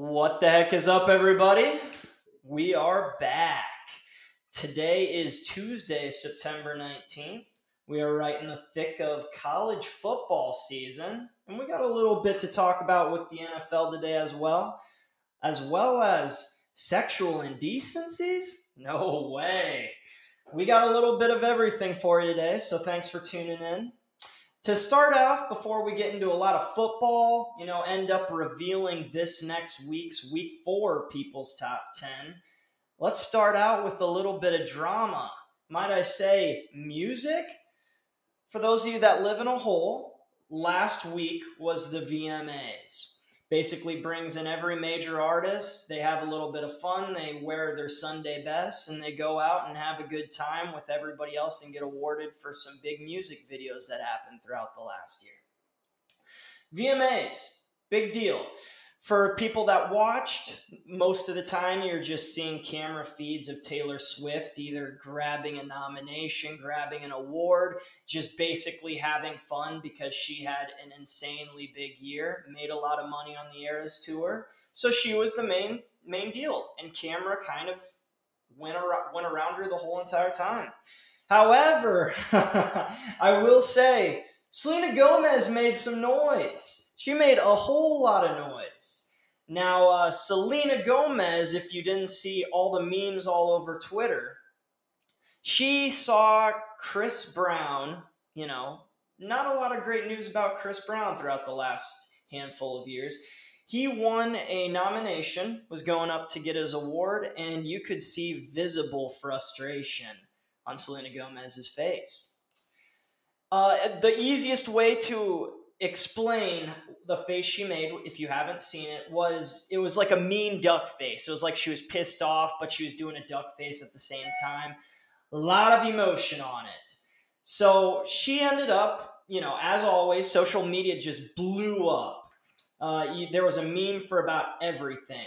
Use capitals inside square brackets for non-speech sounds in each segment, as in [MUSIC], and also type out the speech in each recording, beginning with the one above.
What the heck is up, everybody? We are back. Today is Tuesday, September 19th. We are right in the thick of college football season, and we got a little bit to talk about with the NFL today as well, as well as sexual indecencies? No [LAUGHS] way. We got a little bit of everything for you today, so thanks for tuning in. To start off, before we get into a lot of football, you know, end up revealing this next week's week four people's top 10, let's start out with a little bit of drama. Might I say, music? For those of you that live in a hole, last week was the VMAs basically brings in every major artist. They have a little bit of fun. They wear their Sunday best and they go out and have a good time with everybody else and get awarded for some big music videos that happened throughout the last year. VMAs, big deal for people that watched, most of the time you're just seeing camera feeds of Taylor Swift either grabbing a nomination, grabbing an award, just basically having fun because she had an insanely big year, made a lot of money on the Eras tour. So she was the main main deal, and camera kind of went around, went around her the whole entire time. However, [LAUGHS] I will say Selena Gomez made some noise she made a whole lot of noise. Now, uh, Selena Gomez, if you didn't see all the memes all over Twitter, she saw Chris Brown, you know, not a lot of great news about Chris Brown throughout the last handful of years. He won a nomination, was going up to get his award, and you could see visible frustration on Selena Gomez's face. Uh, the easiest way to explain the face she made if you haven't seen it was it was like a mean duck face. It was like she was pissed off but she was doing a duck face at the same time. A lot of emotion on it. So she ended up you know as always social media just blew up. Uh, you, there was a meme for about everything.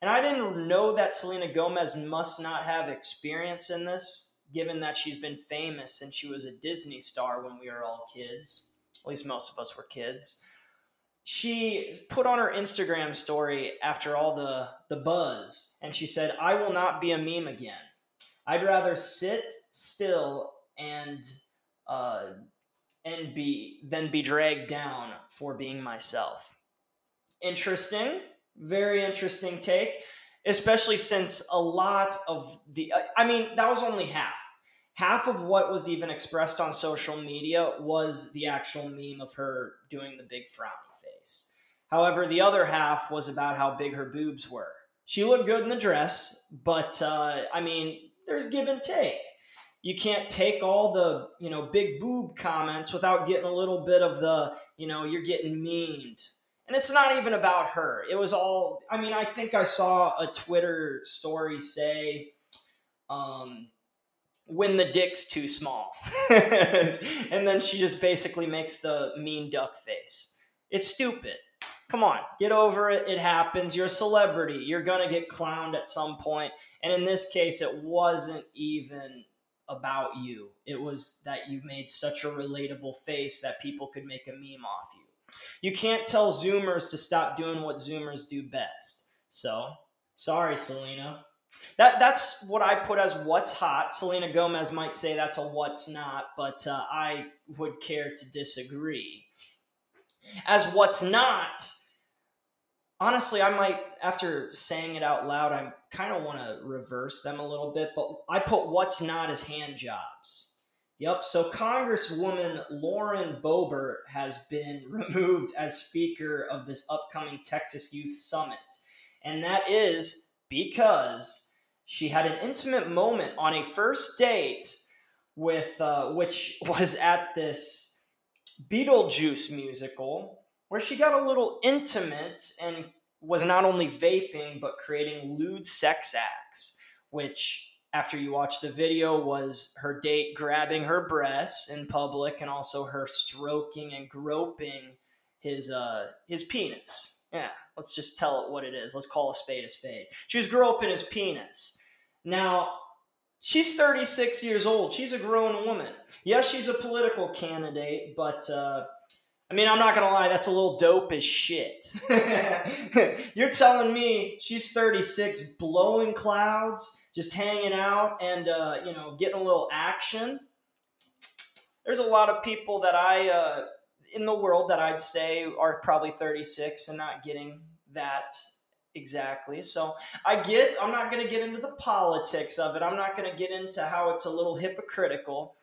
And i didn't know that selena gomez must not have experience in this given that she's been famous since she was a disney star when we were all kids. At least most of us were kids. She put on her Instagram story after all the, the buzz, and she said, I will not be a meme again. I'd rather sit still and uh, and be than be dragged down for being myself. Interesting, very interesting take, especially since a lot of the I mean that was only half half of what was even expressed on social media was the actual meme of her doing the big frowny face. However, the other half was about how big her boobs were. She looked good in the dress, but uh, I mean, there's give and take. You can't take all the you know big boob comments without getting a little bit of the you know you're getting meaned. And it's not even about her. It was all. I mean, I think I saw a Twitter story say, um, when the dick's too small. [LAUGHS] and then she just basically makes the mean duck face. It's stupid. Come on, get over it. It happens. You're a celebrity. You're going to get clowned at some point. And in this case, it wasn't even about you. It was that you made such a relatable face that people could make a meme off you. You can't tell Zoomers to stop doing what Zoomers do best. So, sorry, Selena. That that's what I put as what's hot. Selena Gomez might say that's a what's not, but uh, I would care to disagree. As what's not, honestly, I might after saying it out loud, I kind of want to reverse them a little bit. But I put what's not as hand jobs. Yep. So Congresswoman Lauren Boebert has been [LAUGHS] removed as Speaker of this upcoming Texas Youth Summit, and that is because she had an intimate moment on a first date with uh, which [LAUGHS] was at this Beetlejuice musical where she got a little intimate and was not only vaping but creating lewd sex acts which after you watch the video was her date grabbing her breasts in public and also her stroking and groping his uh his penis. Yeah let's just tell it what it is. Let's call a spade a spade. She was groping his penis. Now, she's 36 years old. She's a grown woman. Yes, she's a political candidate, but uh, I mean, I'm not gonna lie, that's a little dope as shit. [LAUGHS] You're telling me she's 36, blowing clouds, just hanging out and uh, you know getting a little action. There's a lot of people that I uh, in the world that I'd say are probably 36 and not getting that exactly. So I get. I'm not gonna get into the politics of it. I'm not gonna get into how it's a little hypocritical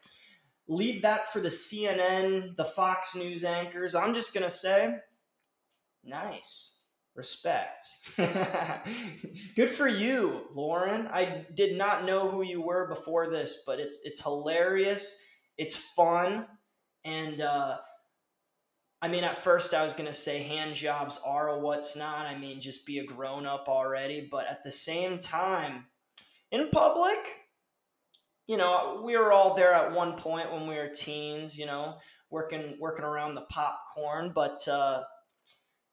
leave that for the CNN, the Fox News anchors. I'm just going to say, nice. Respect. [LAUGHS] Good for you, Lauren. I did not know who you were before this, but it's it's hilarious. It's fun, and uh, I mean, at first I was gonna say hand jobs are a what's not. I mean, just be a grown up already. But at the same time, in public, you know, we were all there at one point when we were teens, you know, working working around the popcorn. But uh,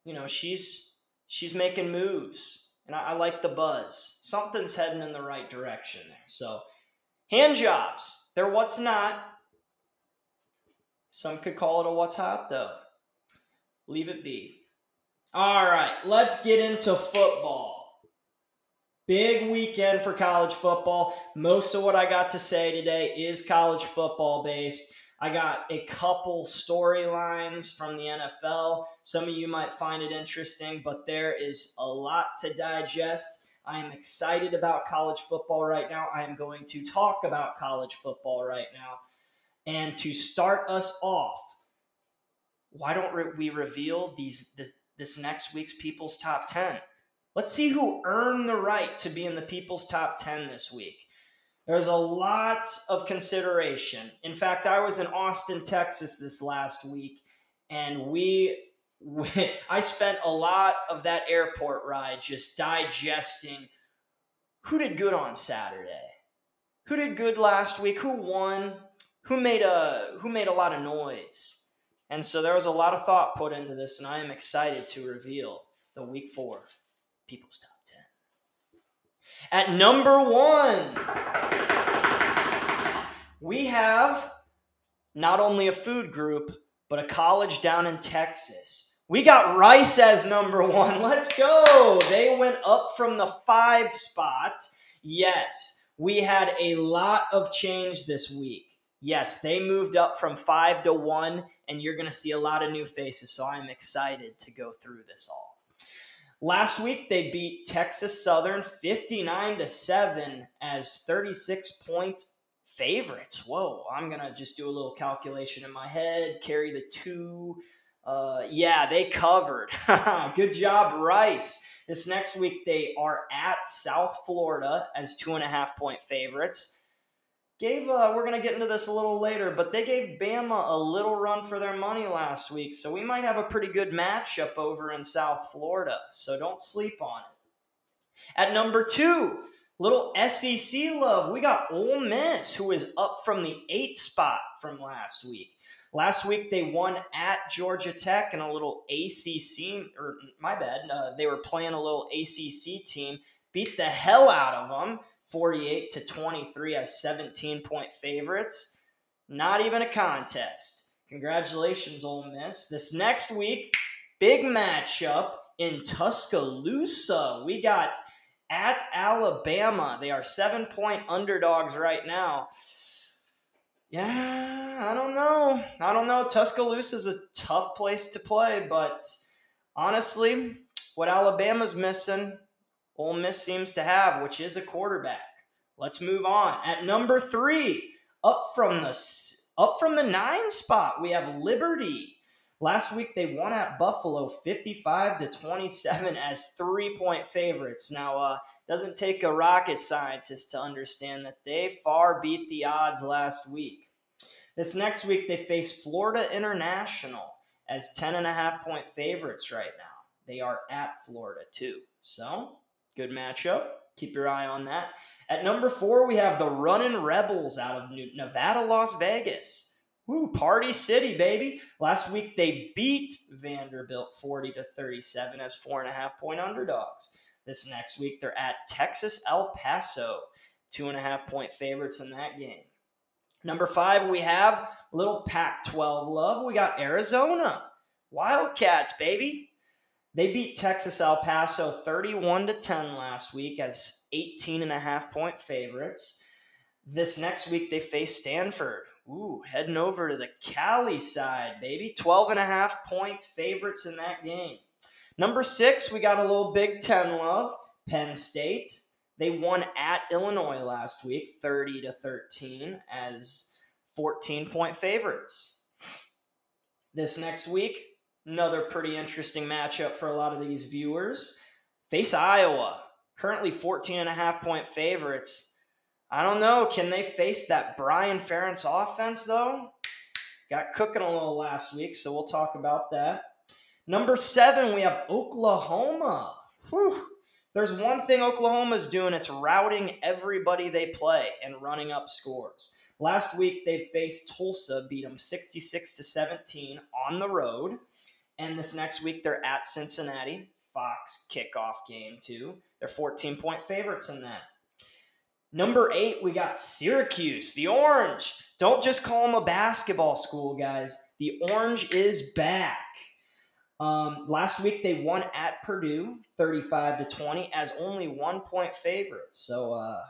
you know, she's she's making moves, and I, I like the buzz. Something's heading in the right direction there. So, hand jobs, they're what's not. Some could call it a what's hot though. Leave it be. All right, let's get into football. Big weekend for college football. Most of what I got to say today is college football based. I got a couple storylines from the NFL. Some of you might find it interesting, but there is a lot to digest. I am excited about college football right now. I am going to talk about college football right now. And to start us off, why don't we reveal these this, this next week's people's top 10? Let's see who earned the right to be in the people's top 10 this week. There's a lot of consideration. In fact, I was in Austin, Texas this last week, and we, [LAUGHS] we I spent a lot of that airport ride just digesting who did good on Saturday. Who did good last week? Who won? Who made a who made a lot of noise? And so there was a lot of thought put into this, and I am excited to reveal the week four People's Top 10. At number one, we have not only a food group, but a college down in Texas. We got Rice as number one. [LAUGHS] Let's go. They went up from the five spot. Yes, we had a lot of change this week. Yes, they moved up from five to one, and you're going to see a lot of new faces. So I'm excited to go through this all. Last week they beat Texas Southern 59 to 7 as 36 point favorites. Whoa, I'm going to just do a little calculation in my head, carry the 2 uh, yeah, they covered. [LAUGHS] Good job, Rice. This next week, they are at South Florida as two and a half point favorites gave uh, we're going to get into this a little later but they gave bama a little run for their money last week so we might have a pretty good matchup over in south florida so don't sleep on it. At number two little sec love we got Ole miss who is up from the eight spot from last week. Last week they won at georgia tech and a little acc or my bad uh, they were playing a little acc team beat the hell out of them 48 to 23 as 17 point favorites. Not even a contest. Congratulations, Ole Miss. This next week, big matchup in Tuscaloosa. We got at Alabama. They are seven point underdogs right now. Yeah, I don't know. I don't know. Tuscaloosa is a tough place to play, but honestly, what Alabama's missing Ole Miss seems to have, which is a quarterback. Let's move on. At number three, up from the up from the nine spot, we have Liberty. Last week they won at Buffalo 55 to 27 [LAUGHS] as three point favorites. Now, uh, doesn't take a rocket scientist to understand that they far beat the odds last week. This next week they face Florida International as 10 and a half point favorites right now. They are at Florida too. So, Good matchup. Keep your eye on that. At number four, we have the Running Rebels out of Nevada, Las Vegas. Woo, Party City, baby. Last week they beat Vanderbilt 40 to 37 as four and a half point underdogs. This next week they're at Texas El Paso, two and a half point favorites in that game. Number five, we have little Pac 12 love. We got Arizona Wildcats, baby. They beat Texas El Paso 31 to 10 last week as 18 and a half point favorites. This next week they face Stanford. Ooh, heading over to the Cali side, baby. 12 and a half point favorites in that game. Number six, we got a little Big Ten love. Penn State. They won at Illinois last week, 30 to 13, as 14 point favorites. This next week, another pretty interesting matchup for a lot of these viewers. Face Iowa, currently 14 and a half point favorites. I don't know. Can they face that Brian Ferentz offense, though? Got cooking a little last week, so we'll talk about that. Number seven, we have Oklahoma. Whew. There's one thing Oklahoma's doing, it's routing everybody they play and running up scores. Last week they faced Tulsa, beat them 66 to 17 on the road. And this next week they're at Cincinnati, Fox kickoff game too. They're 14 point favorites in that. Number eight, we got Syracuse, the Orange. Don't just call them a basketball school, guys. The Orange is back. Um, last week they won at Purdue, 35 to 20, as only one point favorites. So uh,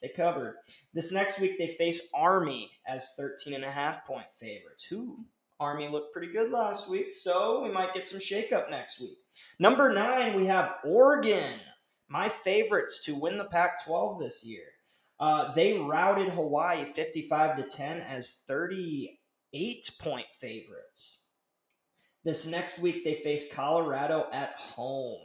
they covered. This next week they face Army as 13 and a half point favorites. Who? Army looked pretty good last week, so we might get some shakeup next week. Number nine, we have Oregon, my favorites to win the Pac 12 this year. Uh, they routed Hawaii 55 to 10 as 38 point favorites. This next week, they face Colorado at home.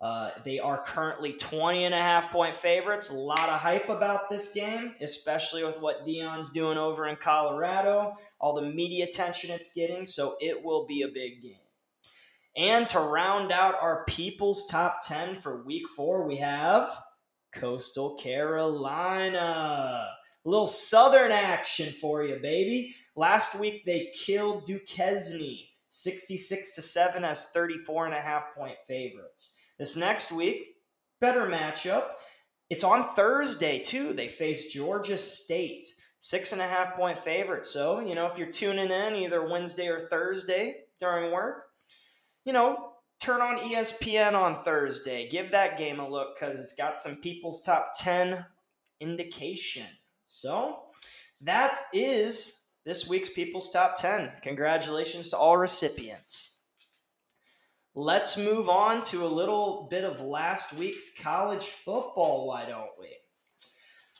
Uh, they are currently 20 and a half point favorites. A lot of hype about this game, especially with what Deion's doing over in Colorado, all the media attention it's getting. So it will be a big game. And to round out our people's top 10 for week four, we have Coastal Carolina. A little southern action for you, baby. Last week they killed Duquesne 66 to 7 as 34 and a half point favorites. This next week, better matchup. It's on Thursday, too. They face Georgia State, six and a half point favorite. So, you know, if you're tuning in either Wednesday or Thursday during work, you know, turn on ESPN on Thursday. Give that game a look because it's got some people's top 10 indication. So, that is this week's People's Top 10. Congratulations to all recipients. Let's move on to a little bit of last week's college football, why don't we?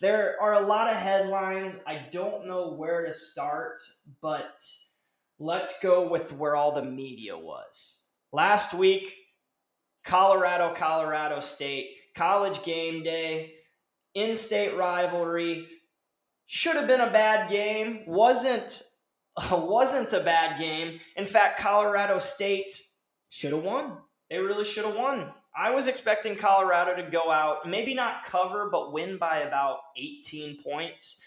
There are a lot of headlines. I don't know where to start, but let's go with where all the media was. Last week, Colorado, Colorado State, college game day, in state rivalry should have been a bad game. wasn't [LAUGHS] wasn't a bad game. In fact, Colorado State should have won. They really should have won. I was expecting Colorado to go out, maybe not cover, but win by about 18 points.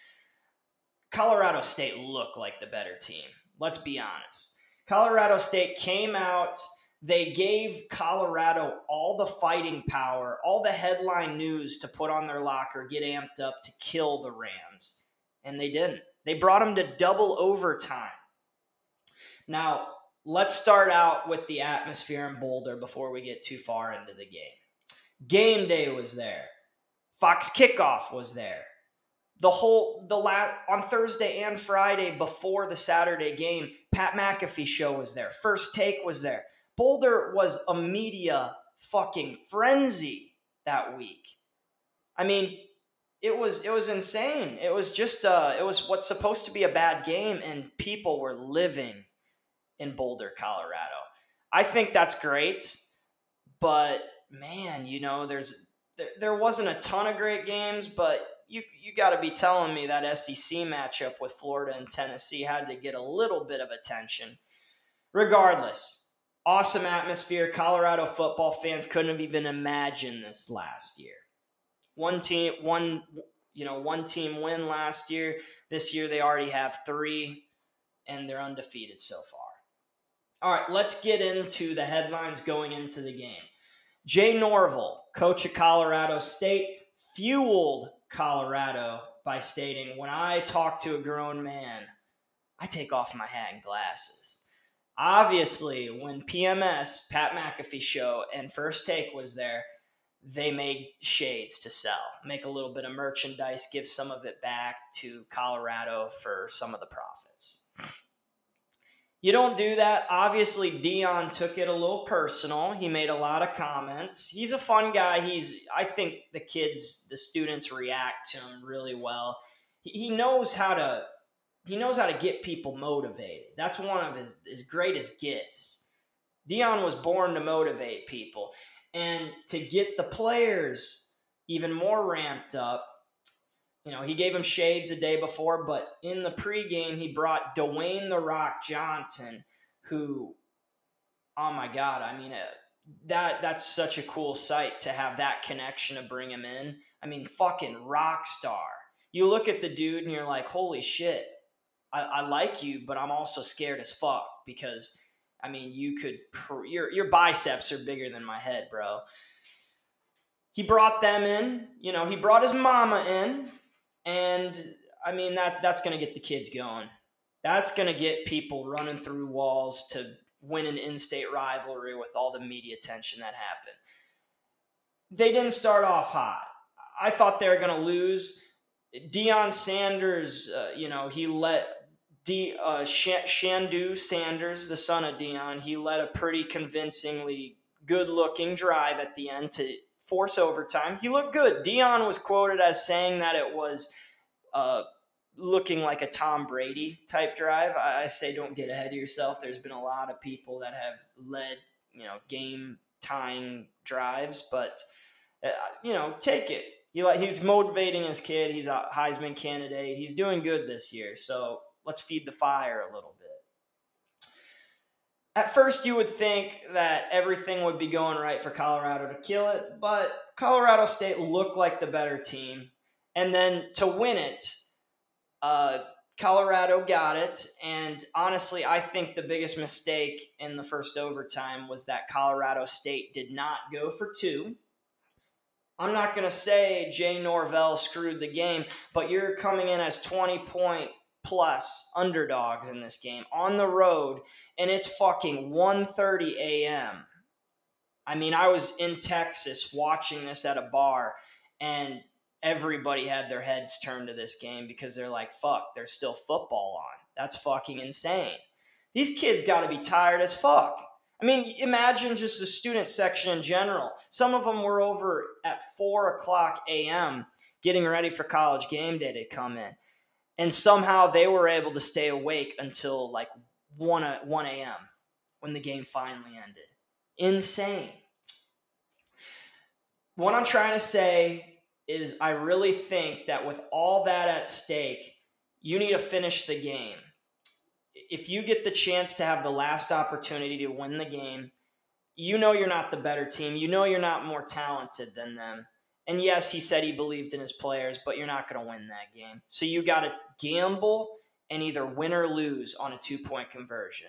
Colorado State looked like the better team. Let's be honest. Colorado State came out. They gave Colorado all the fighting power, all the headline news to put on their locker, get amped up to kill the Rams and they didn't. They brought them to double overtime. Now, let's start out with the atmosphere in Boulder before we get too far into the game. Game day was there. Fox kickoff was there. The whole the la- on Thursday and Friday before the Saturday game, Pat McAfee show was there. First take was there. Boulder was a media fucking frenzy that week. I mean, it was it was insane. It was just uh, it was what's supposed to be a bad game, and people were living in Boulder, Colorado. I think that's great, but man, you know, there's there, there wasn't a ton of great games, but you you got to be telling me that SEC matchup with Florida and Tennessee had to get a little bit of attention. Regardless, awesome atmosphere. Colorado football fans couldn't have even imagined this last year one team one you know one team win last year. This year they already have three, and they're undefeated so far. All right, let's get into the headlines going into the game. Jay Norvell, coach of Colorado State, fueled Colorado by stating, When I talk to a grown man, I take off my hat and glasses. Obviously, when PMS, Pat McAfee show, and First Take was there, they made shades to sell, make a little bit of merchandise, give some of it back to Colorado for some of the profits. You don't do that. Obviously, Deion took it a little personal. He made a lot of comments. He's a fun guy. He's I think the kids, the students react to him really well. He, knows how to he knows how to get people motivated. That's one of his, his greatest gifts. Deion was born to motivate people. And to get the players even more ramped up, you know, he gave him shades a day before, but in the pregame, he brought Dwayne The Rock Johnson, who, oh my God, I mean, uh, that that's such a cool sight to have that connection to bring him in. I mean, fucking rock star. You look at the dude and you're like, holy shit, I, I like you, but I'm also scared as fuck because, I mean, you could, your, your biceps are bigger than my head, bro. He brought them in, you know, he brought his mama in and I mean that that's going to get the kids going. That's going to get people running through walls to win an in-state rivalry with all the media attention that happened. They didn't start off hot. I thought they were going to lose. Deion Sanders, uh, you know, he let D, uh, Shedeur Sanders, the son of Deion, he led a pretty convincingly good-looking drive at the end to force overtime. He looked good. Deion was quoted as saying that it was uh, looking like a Tom Brady type drive. I, say don't get ahead of yourself. There's been a lot of people that have led, you know, game time drives, but uh, you know, take it. He like he's motivating his kid. He's a Heisman candidate. He's doing good this year. So let's feed the fire a little at first you would think that everything would be going right for Colorado to kill it, but Colorado State looked like the better team. And then to win it, uh, Colorado got it. And honestly, I think the biggest mistake in the first overtime was that Colorado State did not go for two. I'm not going to say Jay Norvell screwed the game, but you're coming in as 20 point plus underdogs in this game on the road and it's fucking 1:30 a.m. I mean, I was in Texas watching this at a bar and everybody had their heads turned to this game because they're like, "Fuck, there's still football on." That's fucking insane. These kids got to be tired as fuck. I mean, imagine just the student section in general. Some of them were over at 4 o'clock a.m. getting ready for college game day to come in and somehow they were able to stay awake until like 1 uh, 1 a.m. when the game finally ended. Insane. What I'm trying to say is, I really think that with all that at stake, you need to finish the game. If you get the chance to have the last opportunity to win the game, you know you're not the better team. You know you're not more talented than them. And yes, he said he believed in his players, but you're not going to win that game. So you got to gamble and either win or lose on a two point conversion.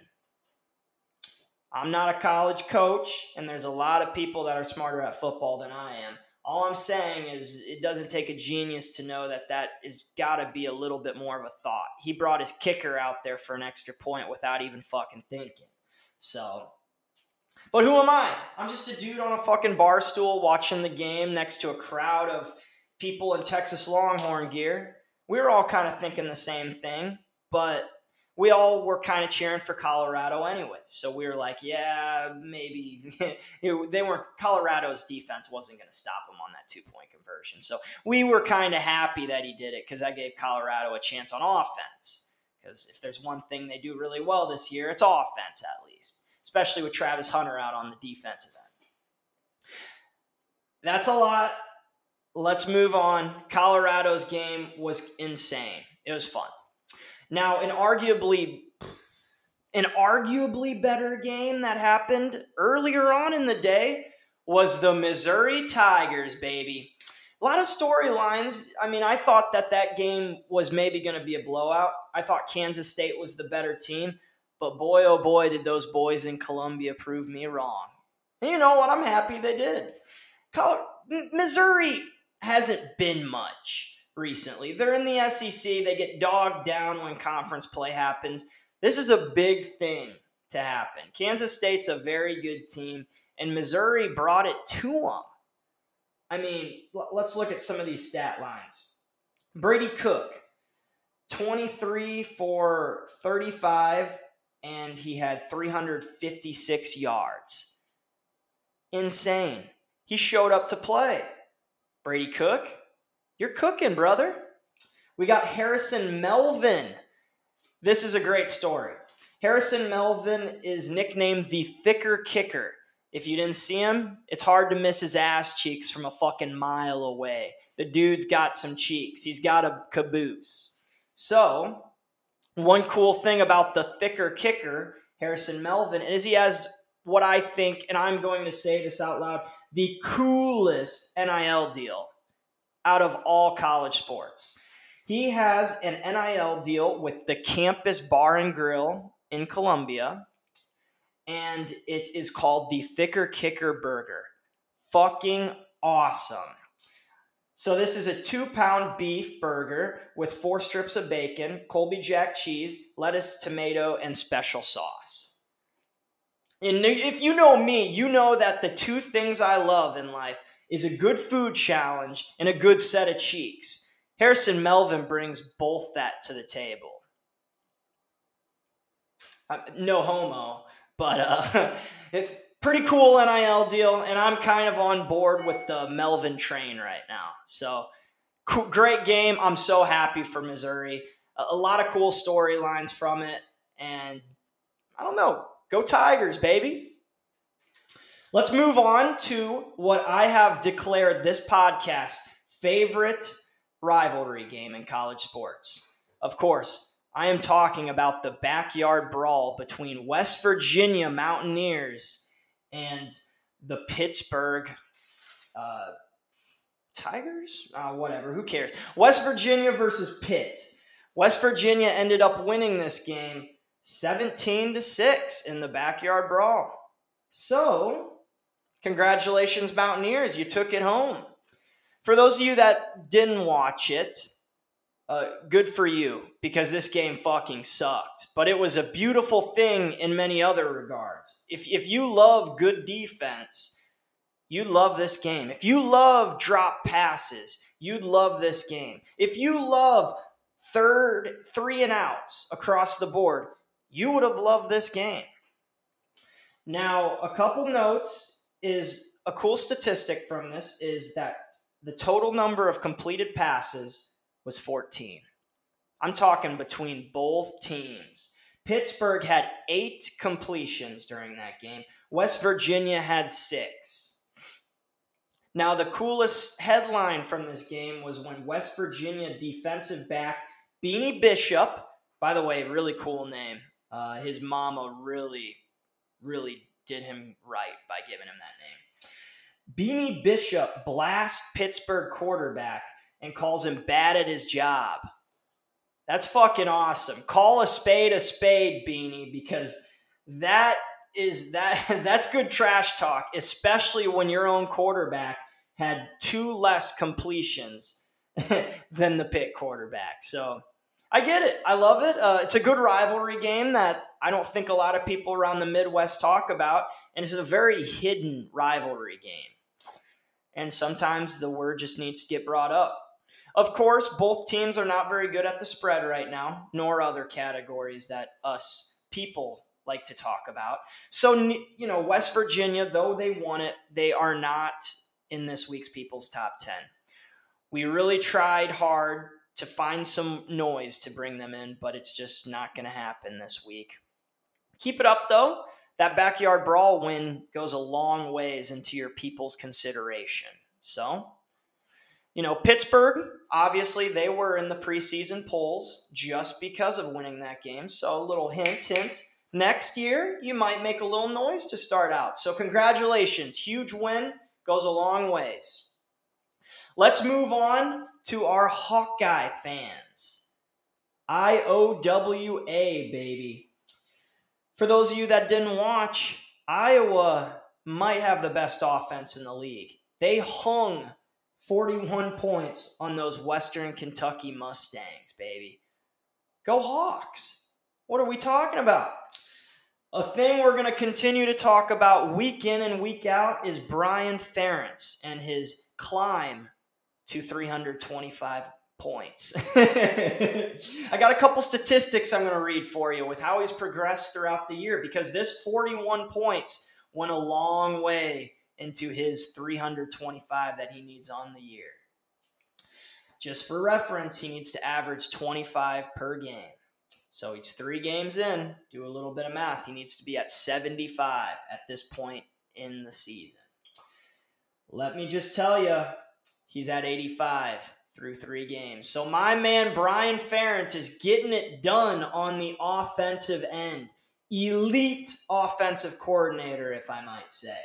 I'm not a college coach, and there's a lot of people that are smarter at football than I am. All I'm saying is it doesn't take a genius to know that that is got to be a little bit more of a thought. He brought his kicker out there for an extra point without even fucking thinking. So but who am I? I'm just a dude on a fucking bar stool watching the game next to a crowd of people in Texas Longhorn gear. We were all kind of thinking the same thing, but we all were kind of cheering for Colorado anyway. So we were like, yeah, maybe [LAUGHS] they weren't. Colorado's defense wasn't going to stop them on that two point conversion. So we were kind of happy that he did it because that gave Colorado a chance on offense. Because if there's one thing they do really well this year, it's offense at least especially with Travis Hunter out on the defensive end. That's a lot. Let's move on. Colorado's game was insane. It was fun. Now, an arguably an arguably better game that happened earlier on in the day was the Missouri Tigers, baby. A lot of storylines. I mean, I thought that that game was maybe going to be a blowout. I thought Kansas State was the better team. But boy, oh boy, did those boys in Columbia prove me wrong. And you know what? I'm happy they did. Missouri hasn't been much recently. They're in the SEC. They get dogged down when conference play happens. This is a big thing to happen. Kansas State's a very good team, and Missouri brought it to them. I mean, let's look at some of these stat lines. Brady Cook, 23 for 35, and he had 356 yards. Insane. He showed up to play. Brady Cook, you're cooking, brother. We got Harrison Melvin. This is a great story. Harrison Melvin is nicknamed the thicker kicker. If you didn't see him, it's hard to miss his ass cheeks from a fucking mile away. The dude's got some cheeks. He's got a caboose. So, one cool thing about the thicker kicker, Harrison Melvin, is he has what I think, and I'm going to say this out loud, the coolest NIL deal out of all college sports. He has an NIL deal with the Campus Bar and Grill in Columbia, and it is called the Thicker Kicker Burger. Fucking awesome. So, this is a two pound beef burger with four strips of bacon, Colby Jack cheese, lettuce, tomato, and special sauce. And if you know me, you know that the two things I love in life is a good food challenge and a good set of cheeks. Harrison Melvin brings both that to the table. Uh, no homo, but uh, [LAUGHS] pretty cool NIL deal, and I'm kind of on board with the Melvin train right now. So great game. I'm so happy for Missouri. A, a lot of cool storylines from it, and I don't know. Go Tigers, baby. Let's move on to what I have declared this podcast favorite rivalry game in college sports. Of course, I am talking about the backyard brawl between West Virginia Mountaineers and the Pittsburgh uh, Tigers? Uh, whatever, who cares? West Virginia versus Pitt. West Virginia ended up winning this game 17 to 6 in the backyard brawl. So, congratulations, Mountaineers. You took it home. For those of you that didn't watch it, uh, good for you because this game fucking sucked. But it was a beautiful thing in many other regards. If, if you love good defense, you love this game. If you love drop passes, you'd love this game. If you love third, three and outs across the board, you would have loved this game. Now, a couple notes is a cool statistic from this is that the total number of completed passes was 14. I'm talking between both teams. Pittsburgh had eight completions during that game. West Virginia had six. Now, the coolest headline from this game was when West Virginia defensive back Beanie Bishop, by the way, really cool name. Uh, his mama really, really did him right by giving him that name. Beanie Bishop blast Pittsburgh quarterback and calls him bad at his job. That's fucking awesome. Call a spade a spade, Beanie, because that is that [LAUGHS] that's good trash talk, especially when your own quarterback had two less completions [LAUGHS] than the Pitt quarterback. So I get it. I love it. Uh, it's a good rivalry game that I don't think a lot of people around the Midwest talk about, and it's a very hidden rivalry game. And sometimes the word just needs to get brought up. Of course, both teams are not very good at the spread right now, nor other categories that us people like to talk about. So, you know, West Virginia, though they won it, they are not in this week's People's Top 10. We really tried hard to find some noise to bring them in, but it's just not going to happen this week. Keep it up, though. That backyard brawl win goes a long ways into your people's consideration. So, you know, Pittsburgh, obviously, they were in the preseason polls just because of winning that game. So, a little hint, hint. Next year, you might make a little noise to start out. So, congratulations. Huge win goes a long ways. Let's move on to our Hawkeye fans. IOWA, baby. For those of you that didn't watch, Iowa might have the best offense in the league. They hung 41 points on those Western Kentucky Mustangs, baby. Go Hawks. What are we talking about? A thing we're going to continue to talk about week in and week out is Brian Ferentz and his climb to 325 points. [LAUGHS] I got a couple statistics I'm going to read for you with how he's progressed throughout the year because this 41 points went a long way into his 325 that he needs on the year. Just for reference, he needs to average 25 per game. So he's three games in. Do a little bit of math. He needs to be at 75 at this point in the season. Let me just tell you, he's at 85 through three games. So my man Brian Ferentz is getting it done on the offensive end. Elite offensive coordinator, if I might say.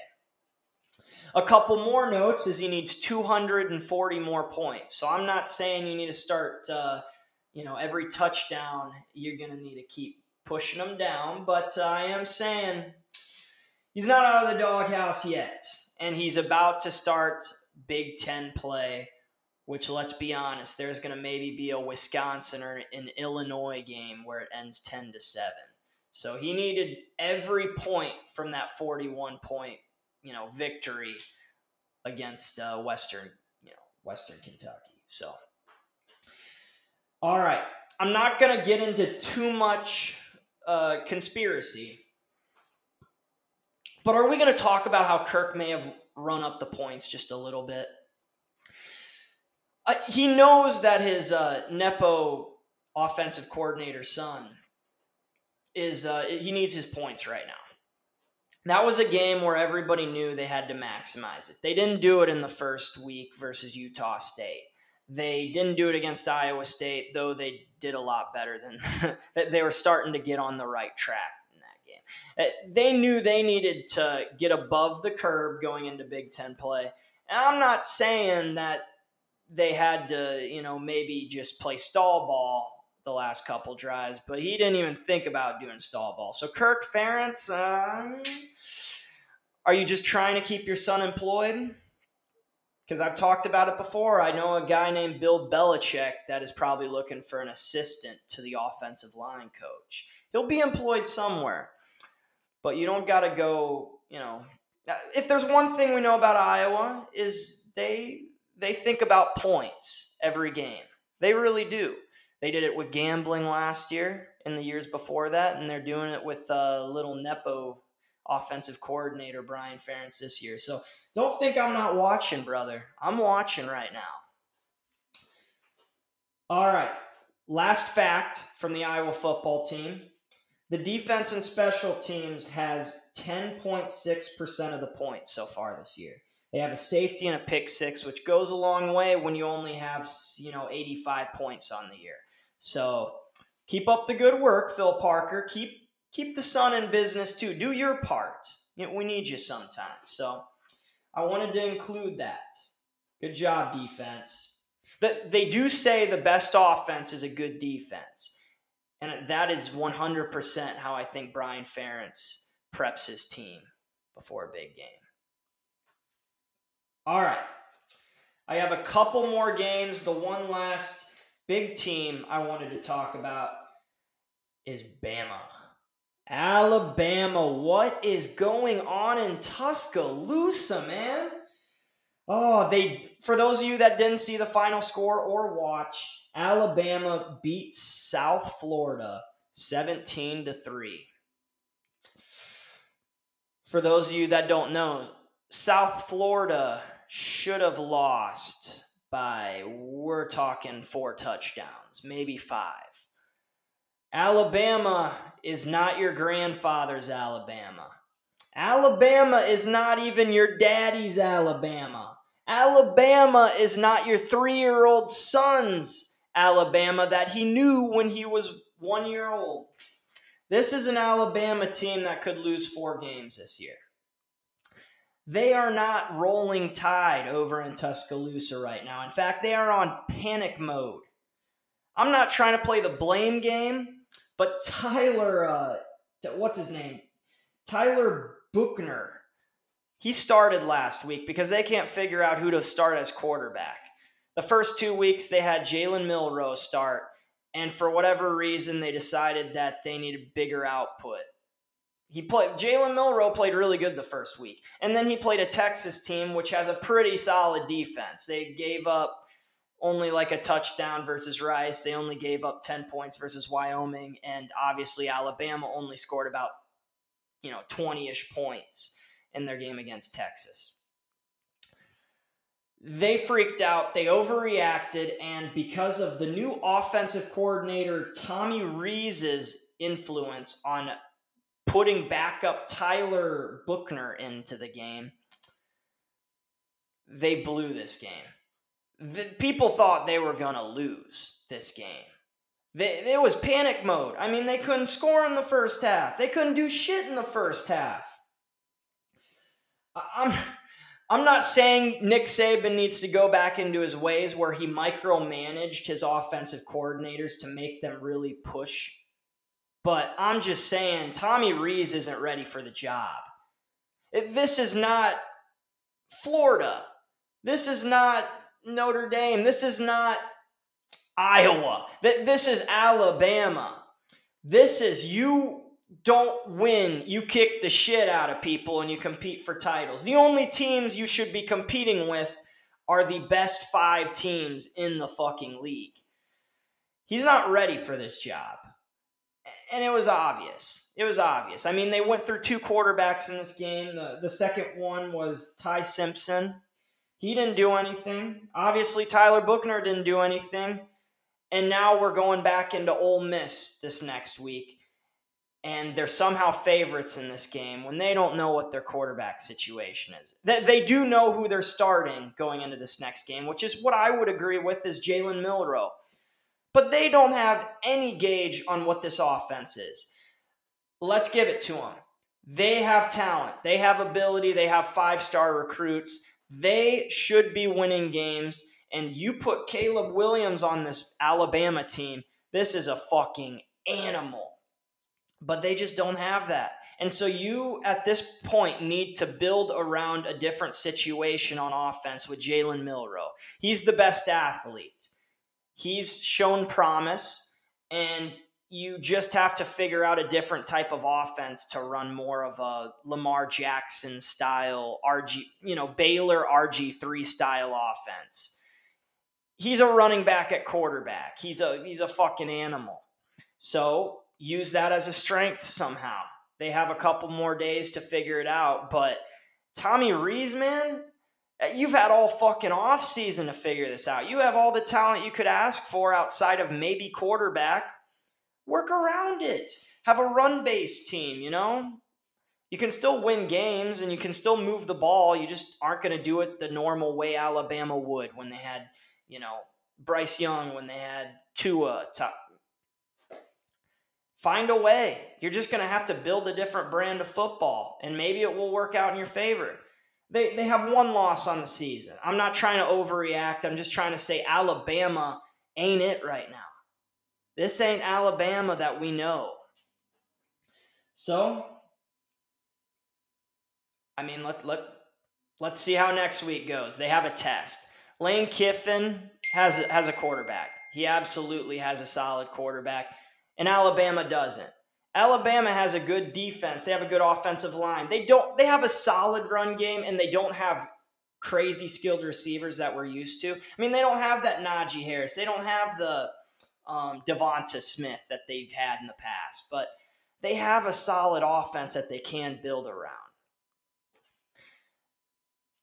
A couple more notes is he needs 240 more points. So I'm not saying you need to start, uh, you know, every touchdown you're going to need to keep pushing them down, but uh, I am saying he's not out of the doghouse yet, and he's about to start Big Ten play. Which, let's be honest, there's going to maybe be a Wisconsin or an Illinois game where it ends 10 to 7. So he needed every point from that 41 point you know victory against uh, Western you know Western Kentucky. So, all right, I'm not gonna get into too much uh, conspiracy, but are we gonna talk about how Kirk may have run up the points just a little bit? Uh, he knows that his uh, nepo offensive coordinator son is uh, he needs his points right now that was a game where everybody knew they had to maximize it. They didn't do it in the first week versus Utah State. They didn't do it against Iowa State, though they did a lot better than [LAUGHS] they were starting to get on the right track in that game. Uh, they knew they needed to get above the curb going into Big Ten play. And I'm not saying that they had to, you know, maybe just play stall ball the last couple drives, but he didn't even think about doing stall ball. So Kirk Ferentz, uh, are you just trying to keep your son employed? Because I've talked about it before. I know a guy named Bill Belichick that is probably looking for an assistant to the offensive line coach. He'll be employed somewhere, but you don't got to go. You know, if there's one thing we know about Iowa is they they think about points every game. They really do. They did it with gambling last year and the years before that, and they're doing it with a little Nepo offensive coordinator, Brian Ferentz, this year. So don't think I'm not watching, brother. I'm watching right now. All right. Last fact from the Iowa football team the defense and special teams has 10.6% of the points so far this year. They have a safety and a pick six, which goes a long way when you only have, you know, 85 points on the year. So keep up the good work, Phil Parker. Keep keep the son in business too. Do your part. We need you sometimes. So I wanted to include that. Good job, defense. But they do say the best offense is a good defense. And that is 100% how I think Brian Ferentz preps his team before a big game. All right. I have a couple more games. The one last big team I wanted to talk about is Bama. Alabama, what is going on in Tuscaloosa, man? Oh, they for those of you that didn't see the final score or watch, Alabama beats South Florida 17 to 3. For those of you that don't know, South Florida should have lost by we're talking four touchdowns, maybe five. Alabama is not your grandfather's Alabama. Alabama is not even your daddy's Alabama. Alabama is not your three year old son's Alabama that he knew when he was one year old. This is an Alabama team that could lose four games this year. They are not rolling tide over in Tuscaloosa right now. In fact, they are on panic mode. I'm not trying to play the blame game, but Tyler, uh, what's his name? Tyler Buchner. He started last week because they can't figure out who to start as quarterback. The first two weeks, they had Jalen Milroe start, and for whatever reason, they decided that they needed bigger output he played Jalen Milroe played really good the first week, and then he played a Texas team which has a pretty solid defense. They gave up only like a touchdown versus Rice. They only gave up ten points versus Wyoming, and obviously Alabama only scored about you know twenty ish points in their game against Texas. They freaked out, they overreacted, and because of the new offensive coordinator Tommy Rees's influence on putting backup Tyler Buchner into the game, they blew this game. The, people thought they were going to lose this game. They, it was panic mode. I mean, they couldn't score in the first half. They couldn't do shit in the first half. I'm, I'm not saying Nick Saban needs to go back into his ways where he micromanaged his offensive coordinators to make them really push but I'm just saying, Tommy Rees isn't ready for the job. This is not Florida. This is not Notre Dame. This is not Iowa. This is Alabama. This is you don't win, you kick the shit out of people and you compete for titles. The only teams you should be competing with are the best five teams in the fucking league. He's not ready for this job and it was obvious. It was obvious. I mean, they went through two quarterbacks in this game. The, the second one was Ty Simpson. He didn't do anything. Obviously, Tyler Buchner didn't do anything. And now we're going back into Ole Miss this next week. And they're somehow favorites in this game when they don't know what their quarterback situation is. They, they do know who they're starting going into this next game, which is what I would agree with is Jalen Milroe but they don't have any gauge on what this offense is. Let's give it to them. They have talent, they have ability, they have five star recruits. They should be winning games. And you put Caleb Williams on this Alabama team, this is a fucking animal. But they just don't have that. And so you, at this point, need to build around a different situation on offense with Jalen Milroe. He's the best athlete he's shown promise and you just have to figure out a different type of offense to run more of a Lamar Jackson style RG, you know, Baylor RG3 style offense. He's a running back at quarterback. He's a he's a fucking animal. So, use that as a strength somehow. They have a couple more days to figure it out, but Tommy Rees, man, you've had all fucking off season to figure this out. You have all the talent you could ask for outside of maybe quarterback. Work around it. Have a run based team, you know? You can still win games and you can still move the ball. You just aren't going to do it the normal way Alabama would when they had, you know, Bryce Young, when they had Tua. Find a way. You're just going to have to build a different brand of football, and maybe it will work out in your favor. They, they have one loss on the season. I'm not trying to overreact. I'm just trying to say Alabama ain't it right now. This ain't Alabama that we know. So, I mean, let, let, let's see how next week goes. They have a test. Lane Kiffin has, has a quarterback. He absolutely has a solid quarterback, and Alabama doesn't. Alabama has a good defense. They have a good offensive line. They don't they have a solid run game and they don't have crazy skilled receivers that we're used to. I mean, they don't have that Najee Harris. They don't have the um, Devonta Smith that they've had in the past, but they have a solid offense that they can build around.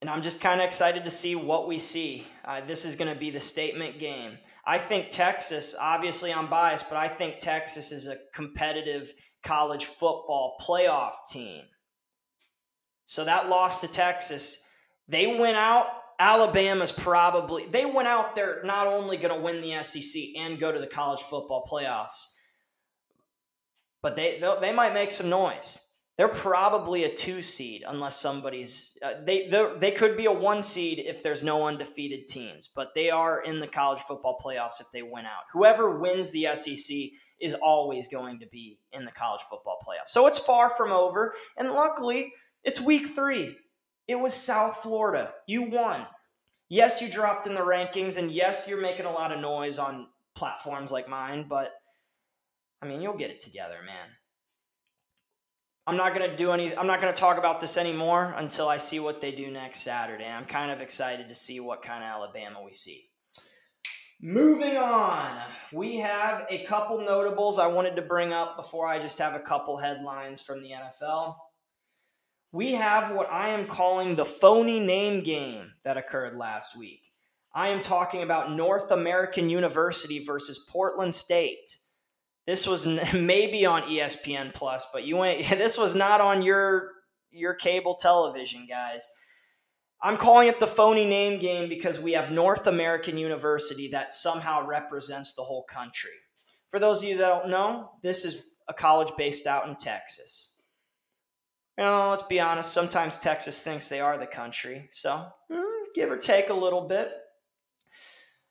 And I'm just kind of excited to see what we see. Uh, this is going to be the statement game. I think Texas, obviously I'm biased, but I think Texas is a competitive college football playoff team. So that loss to Texas, they went out. Alabama's probably, they went out there not only going to win the SEC and go to the college football playoffs, but they, they might make some noise they're probably a two seed unless somebody's uh, they they could be a one seed if there's no undefeated teams but they are in the college football playoffs if they win out. Whoever wins the sec is always going to be in the college football playoffs. So it's far from over and luckily it's week three. It was south florida. You won. Yes you dropped in the rankings and yes you're making a lot of noise on platforms like mine but i mean you'll get it together man I'm not to do any I'm not to talk about this anymore until I see what they do next Saturday. I'm kind of excited to see what kind of Alabama we see. Moving on, we have a couple notables I wanted to bring up before I just have a couple headlines from the NFL. We have what I am calling the phony name game that occurred last week. I am talking about North American University versus Portland State. This was [LAUGHS] maybe on ESPN Plus, but you ain't. [LAUGHS] This was not on your your cable television, guys. I'm calling it the phony name game because we have North American University that somehow represents the whole country. For those of you that don't know, this is a college based out in Texas. You know, let's be honest, sometimes Texas thinks they are the country, so mm, give or take a little bit.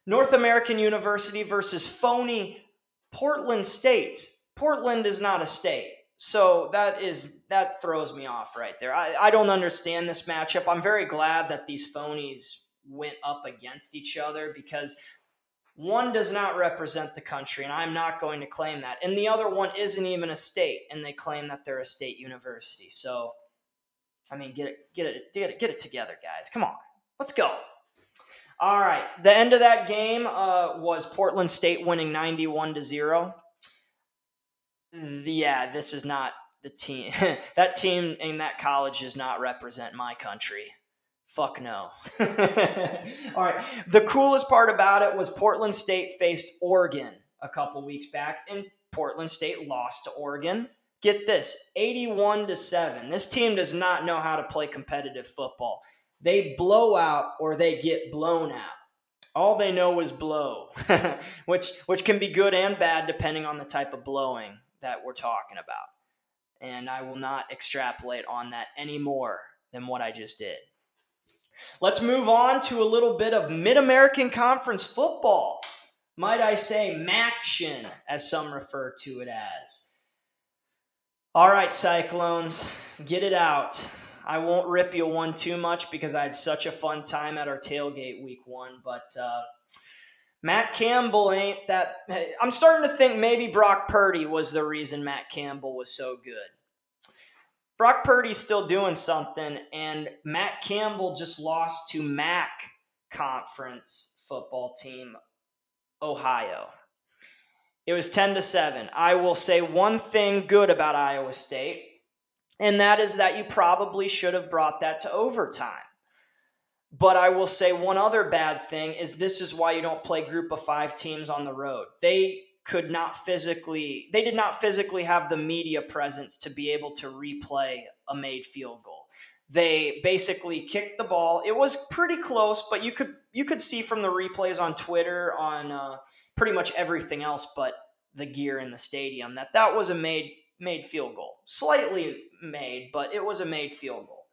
North American University versus phony Portland State. Portland is not a state. So that is that throws me off right there. I, I don't understand this matchup. I'm very glad that these phonies went up against each other because one does not represent the country, and I'm not going to claim that. And the other one isn't even a state, and they claim that they're a state university. So, I mean, get it, get it, get it, get it together, guys. Come on, let's go. All right, the end of that game uh, was Portland State winning 91 to zero yeah, this is not the team. [LAUGHS] that team in that college does not represent my country. Fuck no. [LAUGHS] All right. The coolest part about it was Portland State faced Oregon a couple weeks back, and Portland State lost to Oregon. Get this 81 to 7. This team does not know how to play competitive football. They blow out or they get blown out. All they know is blow, [LAUGHS] which which can be good and bad depending on the type of blowing that we're talking about. And I will not extrapolate on that any more than what I just did. Let's move on to a little bit of Mid American Conference football. Might I say, MACtion, as some refer to it as. All right, Cyclones, get it out. I won't rip you one too much because I had such a fun time at our tailgate week one, but uh, Matt Campbell ain't that. I'm starting to think maybe Brock Purdy was the reason Matt Campbell was so good. Brock Purdy's still doing something, and Matt Campbell just lost to MAC conference football team Ohio. It was 10 to 7. I will say one thing good about Iowa State, and that is that you probably should have brought that to overtime. But I will say one other bad thing is this is why you don't play group of five teams on the road. They could not physically, they did not physically have the media presence to be able to replay a made field goal. They basically kicked the ball. It was pretty close, but you could you could see from the replays on Twitter, on uh, pretty much everything else, but the gear in the stadium, that that was a made made field goal, slightly made, but it was a made field goal.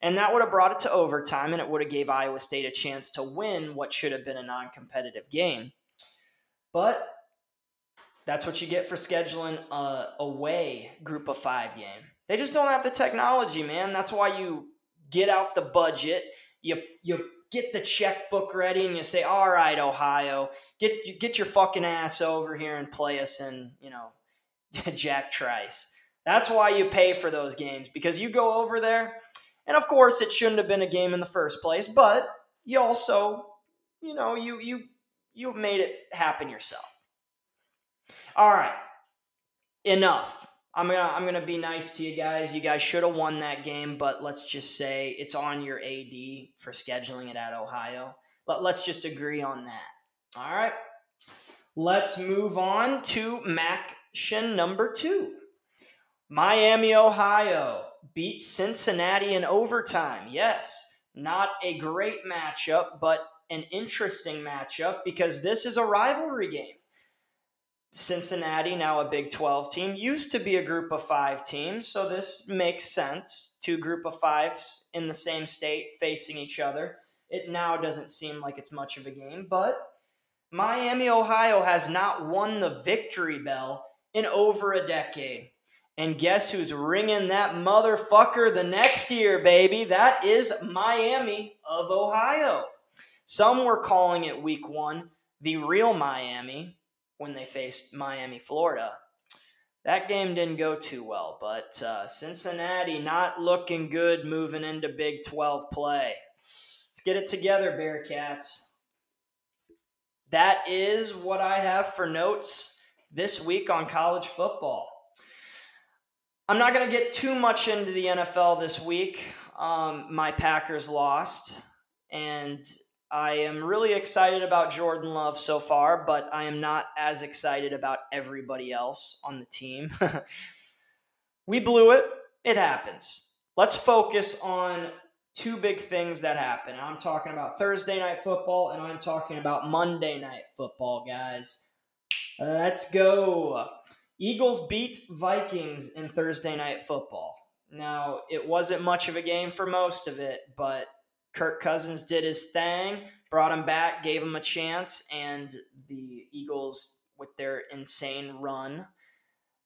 And that would have brought it to overtime and it would have gave Iowa State a chance to win what should have been a non-competitive game. But that's what you get for scheduling a away group of 5 game. They just don't have the technology, man. That's why you get out the budget, you you get the checkbook ready and you say, "All right, Ohio, get get your fucking ass over here and play us in, you know, [LAUGHS] Jack Trice." That's why you pay for those games because you go over there and of course, it shouldn't have been a game in the first place, but you also, you know, you you you made it happen yourself. All right. Enough. I'm gonna I'm gonna be nice to you guys. You guys should have won that game, but let's just say it's on your AD for scheduling it at Ohio. But let's just agree on that. All right. Let's move on to MACtion number two. Miami, Ohio beat Cincinnati in overtime. Yes, not a great matchup, but an interesting matchup because this is a rivalry game. Cincinnati, now a Big 12 team, used to be a group of five teams, so this makes sense. Two group of fives in the same state facing each other. It now doesn't seem like it's much of a game, but Miami, Ohio has not won the victory bell in over a decade. And guess who's ringing that motherfucker the next year, baby? That is Miami of Ohio. Some were calling it week one, the real Miami, when they faced Miami, Florida. that game didn't go too well, but uh, Cincinnati not looking good moving into Big 12 play. Let's get it together, Bearcats. That is what I have for notes this week on college football. I'm not going to get too much into the NFL this week. Um, my Packers lost, and I am really excited about Jordan Love so far, but I am not as excited about everybody else on the team. [LAUGHS] we blew it. It happens. Let's focus on two big things that happen. I'm talking about Thursday night football and I'm talking about Monday night football, guys. Let's go. Eagles beat Vikings in Thursday night football. Now, it wasn't much of a game for most of it, but Kirk Cousins did his thing, brought him back, gave him a chance, and the Eagles, with their insane run,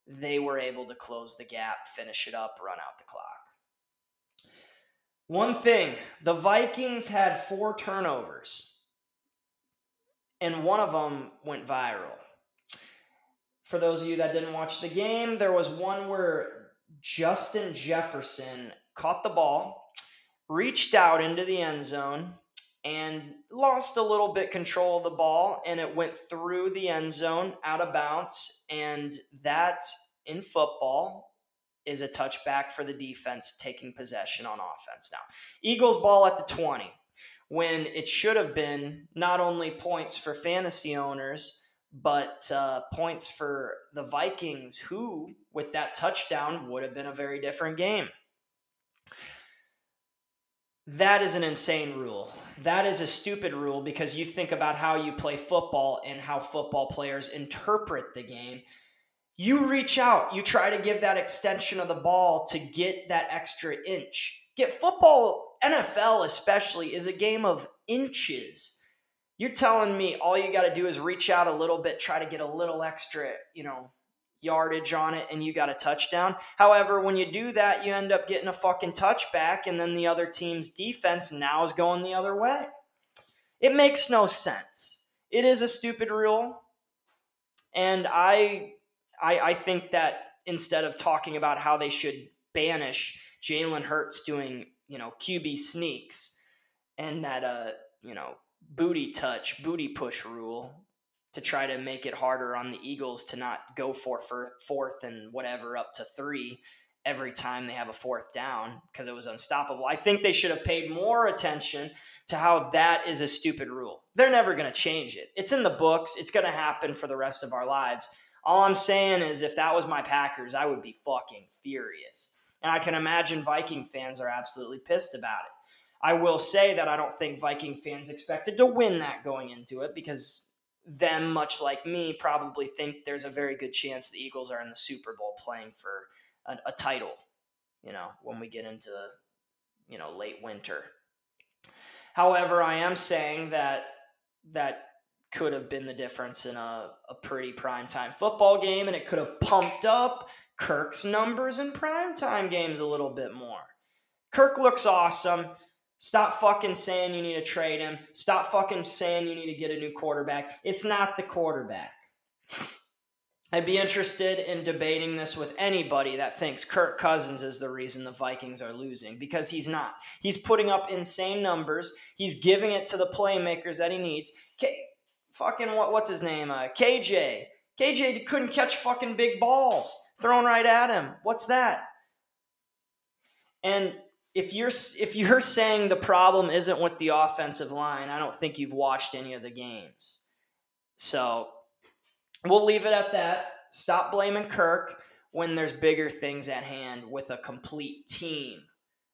they were able to close the gap, finish it up, run out the clock. One thing the Vikings had four turnovers, and one of them went viral for those of you that didn't watch the game, there was one where Justin Jefferson caught the ball, reached out into the end zone, and lost a little bit control of the ball, and it went through the end zone out of bounds. And that in football is a touchback for the defense taking possession on offense. Now, Eagles ball at the 20 when it should have been not only points for fantasy owners but uh, points for the Vikings, who, with that touchdown, would have been a very different game. That is an insane rule. That is a stupid rule because you think about how you play football and how football players interpret the game. You reach out, you try to give that extension of the ball to get that extra inch. Get football, NFL especially, is a game of inches you're telling me all you got to do is reach out a little bit, try to get a little extra, you know, yardage on it, and you got a touchdown. However, when you do that, you end up getting a fucking touchback, and then the other team's defense now is going the other way. It makes no sense. It is a stupid rule, and I, I, I think that instead of talking about how they should banish Jalen Hurts doing, you know, QB sneaks, and that, uh, you know, booty touch, booty push rule to try to make it harder on the Eagles to not go for, for fourth and whatever up to three every time they have a fourth down because it was unstoppable. I think they should have paid more attention to how that is a stupid rule. They're never going to change it. It's in the books, it's going to happen for the rest of our lives. All I'm saying is if that was my Packers, I would be fucking furious. And I can imagine Viking fans are absolutely pissed about it. I will say that I don't think Viking fans expected to win that going into it because them, much like me, probably think there's a very good chance the Eagles are in the Super Bowl playing for a, a title, you know, when we get into, you know, late winter. However, I am saying that that could have been the difference in a, a pretty primetime football game, and it could have pumped up Kirk's numbers in primetime games a little bit more. Kirk looks awesome. Stop fucking saying you need to trade him. Stop fucking saying you need to get a new quarterback. It's not the quarterback. I'd be interested in debating this with anybody that thinks Kirk Cousins is the reason the Vikings are losing because he's not. He's putting up insane numbers. He's giving it to the playmakers that he needs. K- fucking what, what's his name? Uh, KJ. KJ couldn't catch fucking big balls thrown right at him. What's that? And if you're if you're saying the problem isn't with the offensive line, I don't think you've watched any of the games. So we'll leave it at that. Stop blaming Kirk when there's bigger things at hand with a complete team.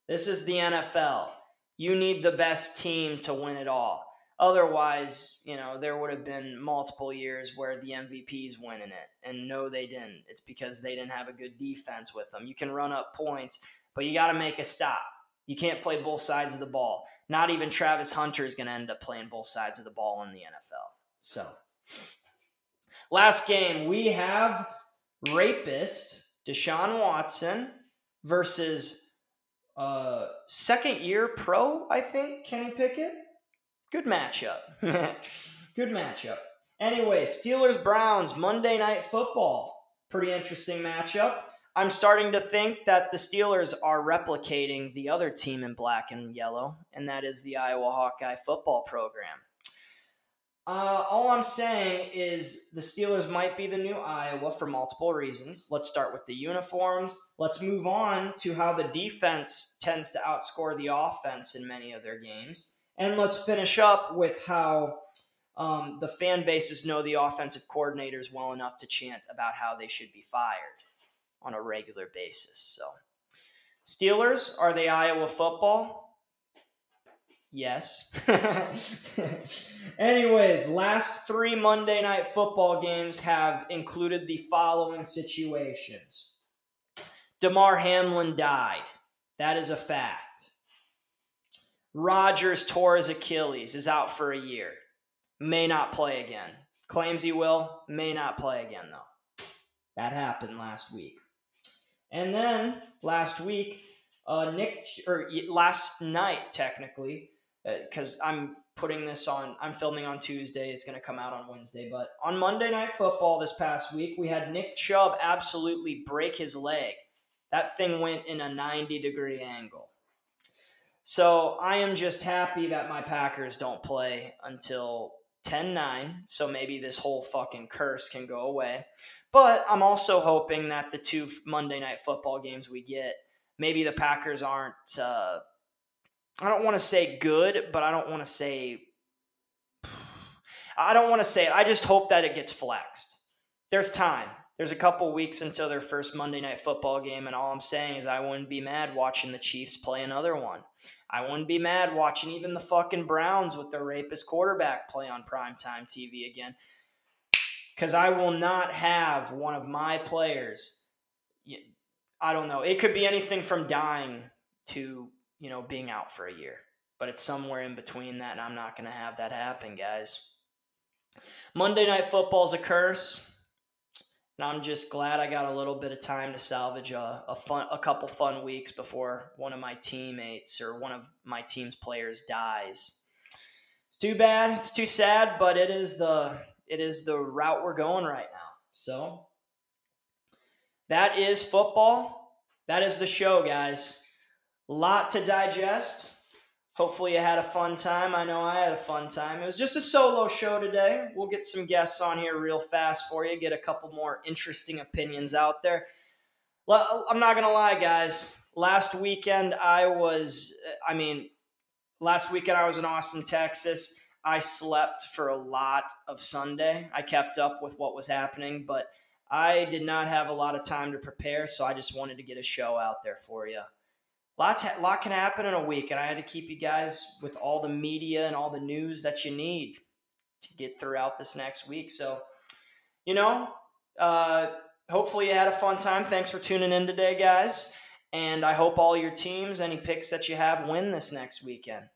This is the NFL. You need the best team to win it all. Otherwise, you know, there would have been multiple years where the MVP's winning it. And no, they didn't. It's because they didn't have a good defense with them. You can run up points but you got to make a stop. You can't play both sides of the ball. Not even Travis Hunter is going to end up playing both sides of the ball in the NFL. So, last game, we have rapist Deshaun Watson versus uh, second year pro, I think, Kenny Pickett. Good matchup. [LAUGHS] Good matchup. Anyway, Steelers Browns, Monday Night Football. Pretty interesting matchup. I'm starting to think that the Steelers are replicating the other team in black and yellow, and that is the Iowa Hawkeye football program. Uh, all I'm saying is the Steelers might be the new Iowa for multiple reasons. Let's start with the uniforms. Let's move on to how the defense tends to outscore the offense in many of their games. And let's finish up with how um, the fan bases know the offensive coordinators well enough to chant about how they should be fired on a regular basis. So, Steelers, are they Iowa football? Yes. [LAUGHS] Anyways, last three Monday night football games have included the following situations Damar Hamlin died. That is a fact. Rodgers tore his Achilles, is out for a year. May not play again. Claims he will, may not play again, though. That happened last week. And then last week, uh, Nick, or last night technically, because uh, I'm putting this on, I'm filming on Tuesday. It's going to come out on Wednesday. But on Monday Night Football this past week, we had Nick Chubb absolutely break his leg. That thing went in a 90 degree angle. So I am just happy that my Packers don't play until 10 9. So maybe this whole fucking curse can go away. But I'm also hoping that the two Monday night football games we get, maybe the Packers aren't. Uh, I don't want to say good, but I don't want to say. I don't want to say it. I just hope that it gets flexed. There's time. There's a couple weeks until their first Monday night football game, and all I'm saying is I wouldn't be mad watching the Chiefs play another one. I wouldn't be mad watching even the fucking Browns with their rapist quarterback play on primetime TV again because I will not have one of my players. I don't know. It could be anything from dying to you know being out for a year, but it's somewhere in between that, and I'm not going to have that happen, guys. Monday Night Football is a curse. And I'm just glad I got a little bit of time to salvage a, a fun, a couple fun weeks before one of my teammates or one of my team's players dies. It's too bad. It's too sad, but it is the it is the route we're going right now. So that is football. That is the show, guys. Lot to digest. Hopefully, you had a fun time. I know I had a fun time. It was just a solo show today. We'll get some guests on here real fast for you, get a couple more interesting opinions out there. Well, I'm not going to lie, guys. Last weekend, I was, I mean, last weekend I was in Austin, Texas. I slept for a lot of Sunday. I kept up with what was happening, but I did not have a lot of time to prepare, so I just wanted to get a show out there for you. Lots, lot can happen in a week, and I had to keep you guys with all the media and all the news that you need to get throughout this next week. So, you know, uh, hopefully you had a fun time. Thanks for tuning in today, guys. And I hope all your teams, any picks that you have, win this next weekend.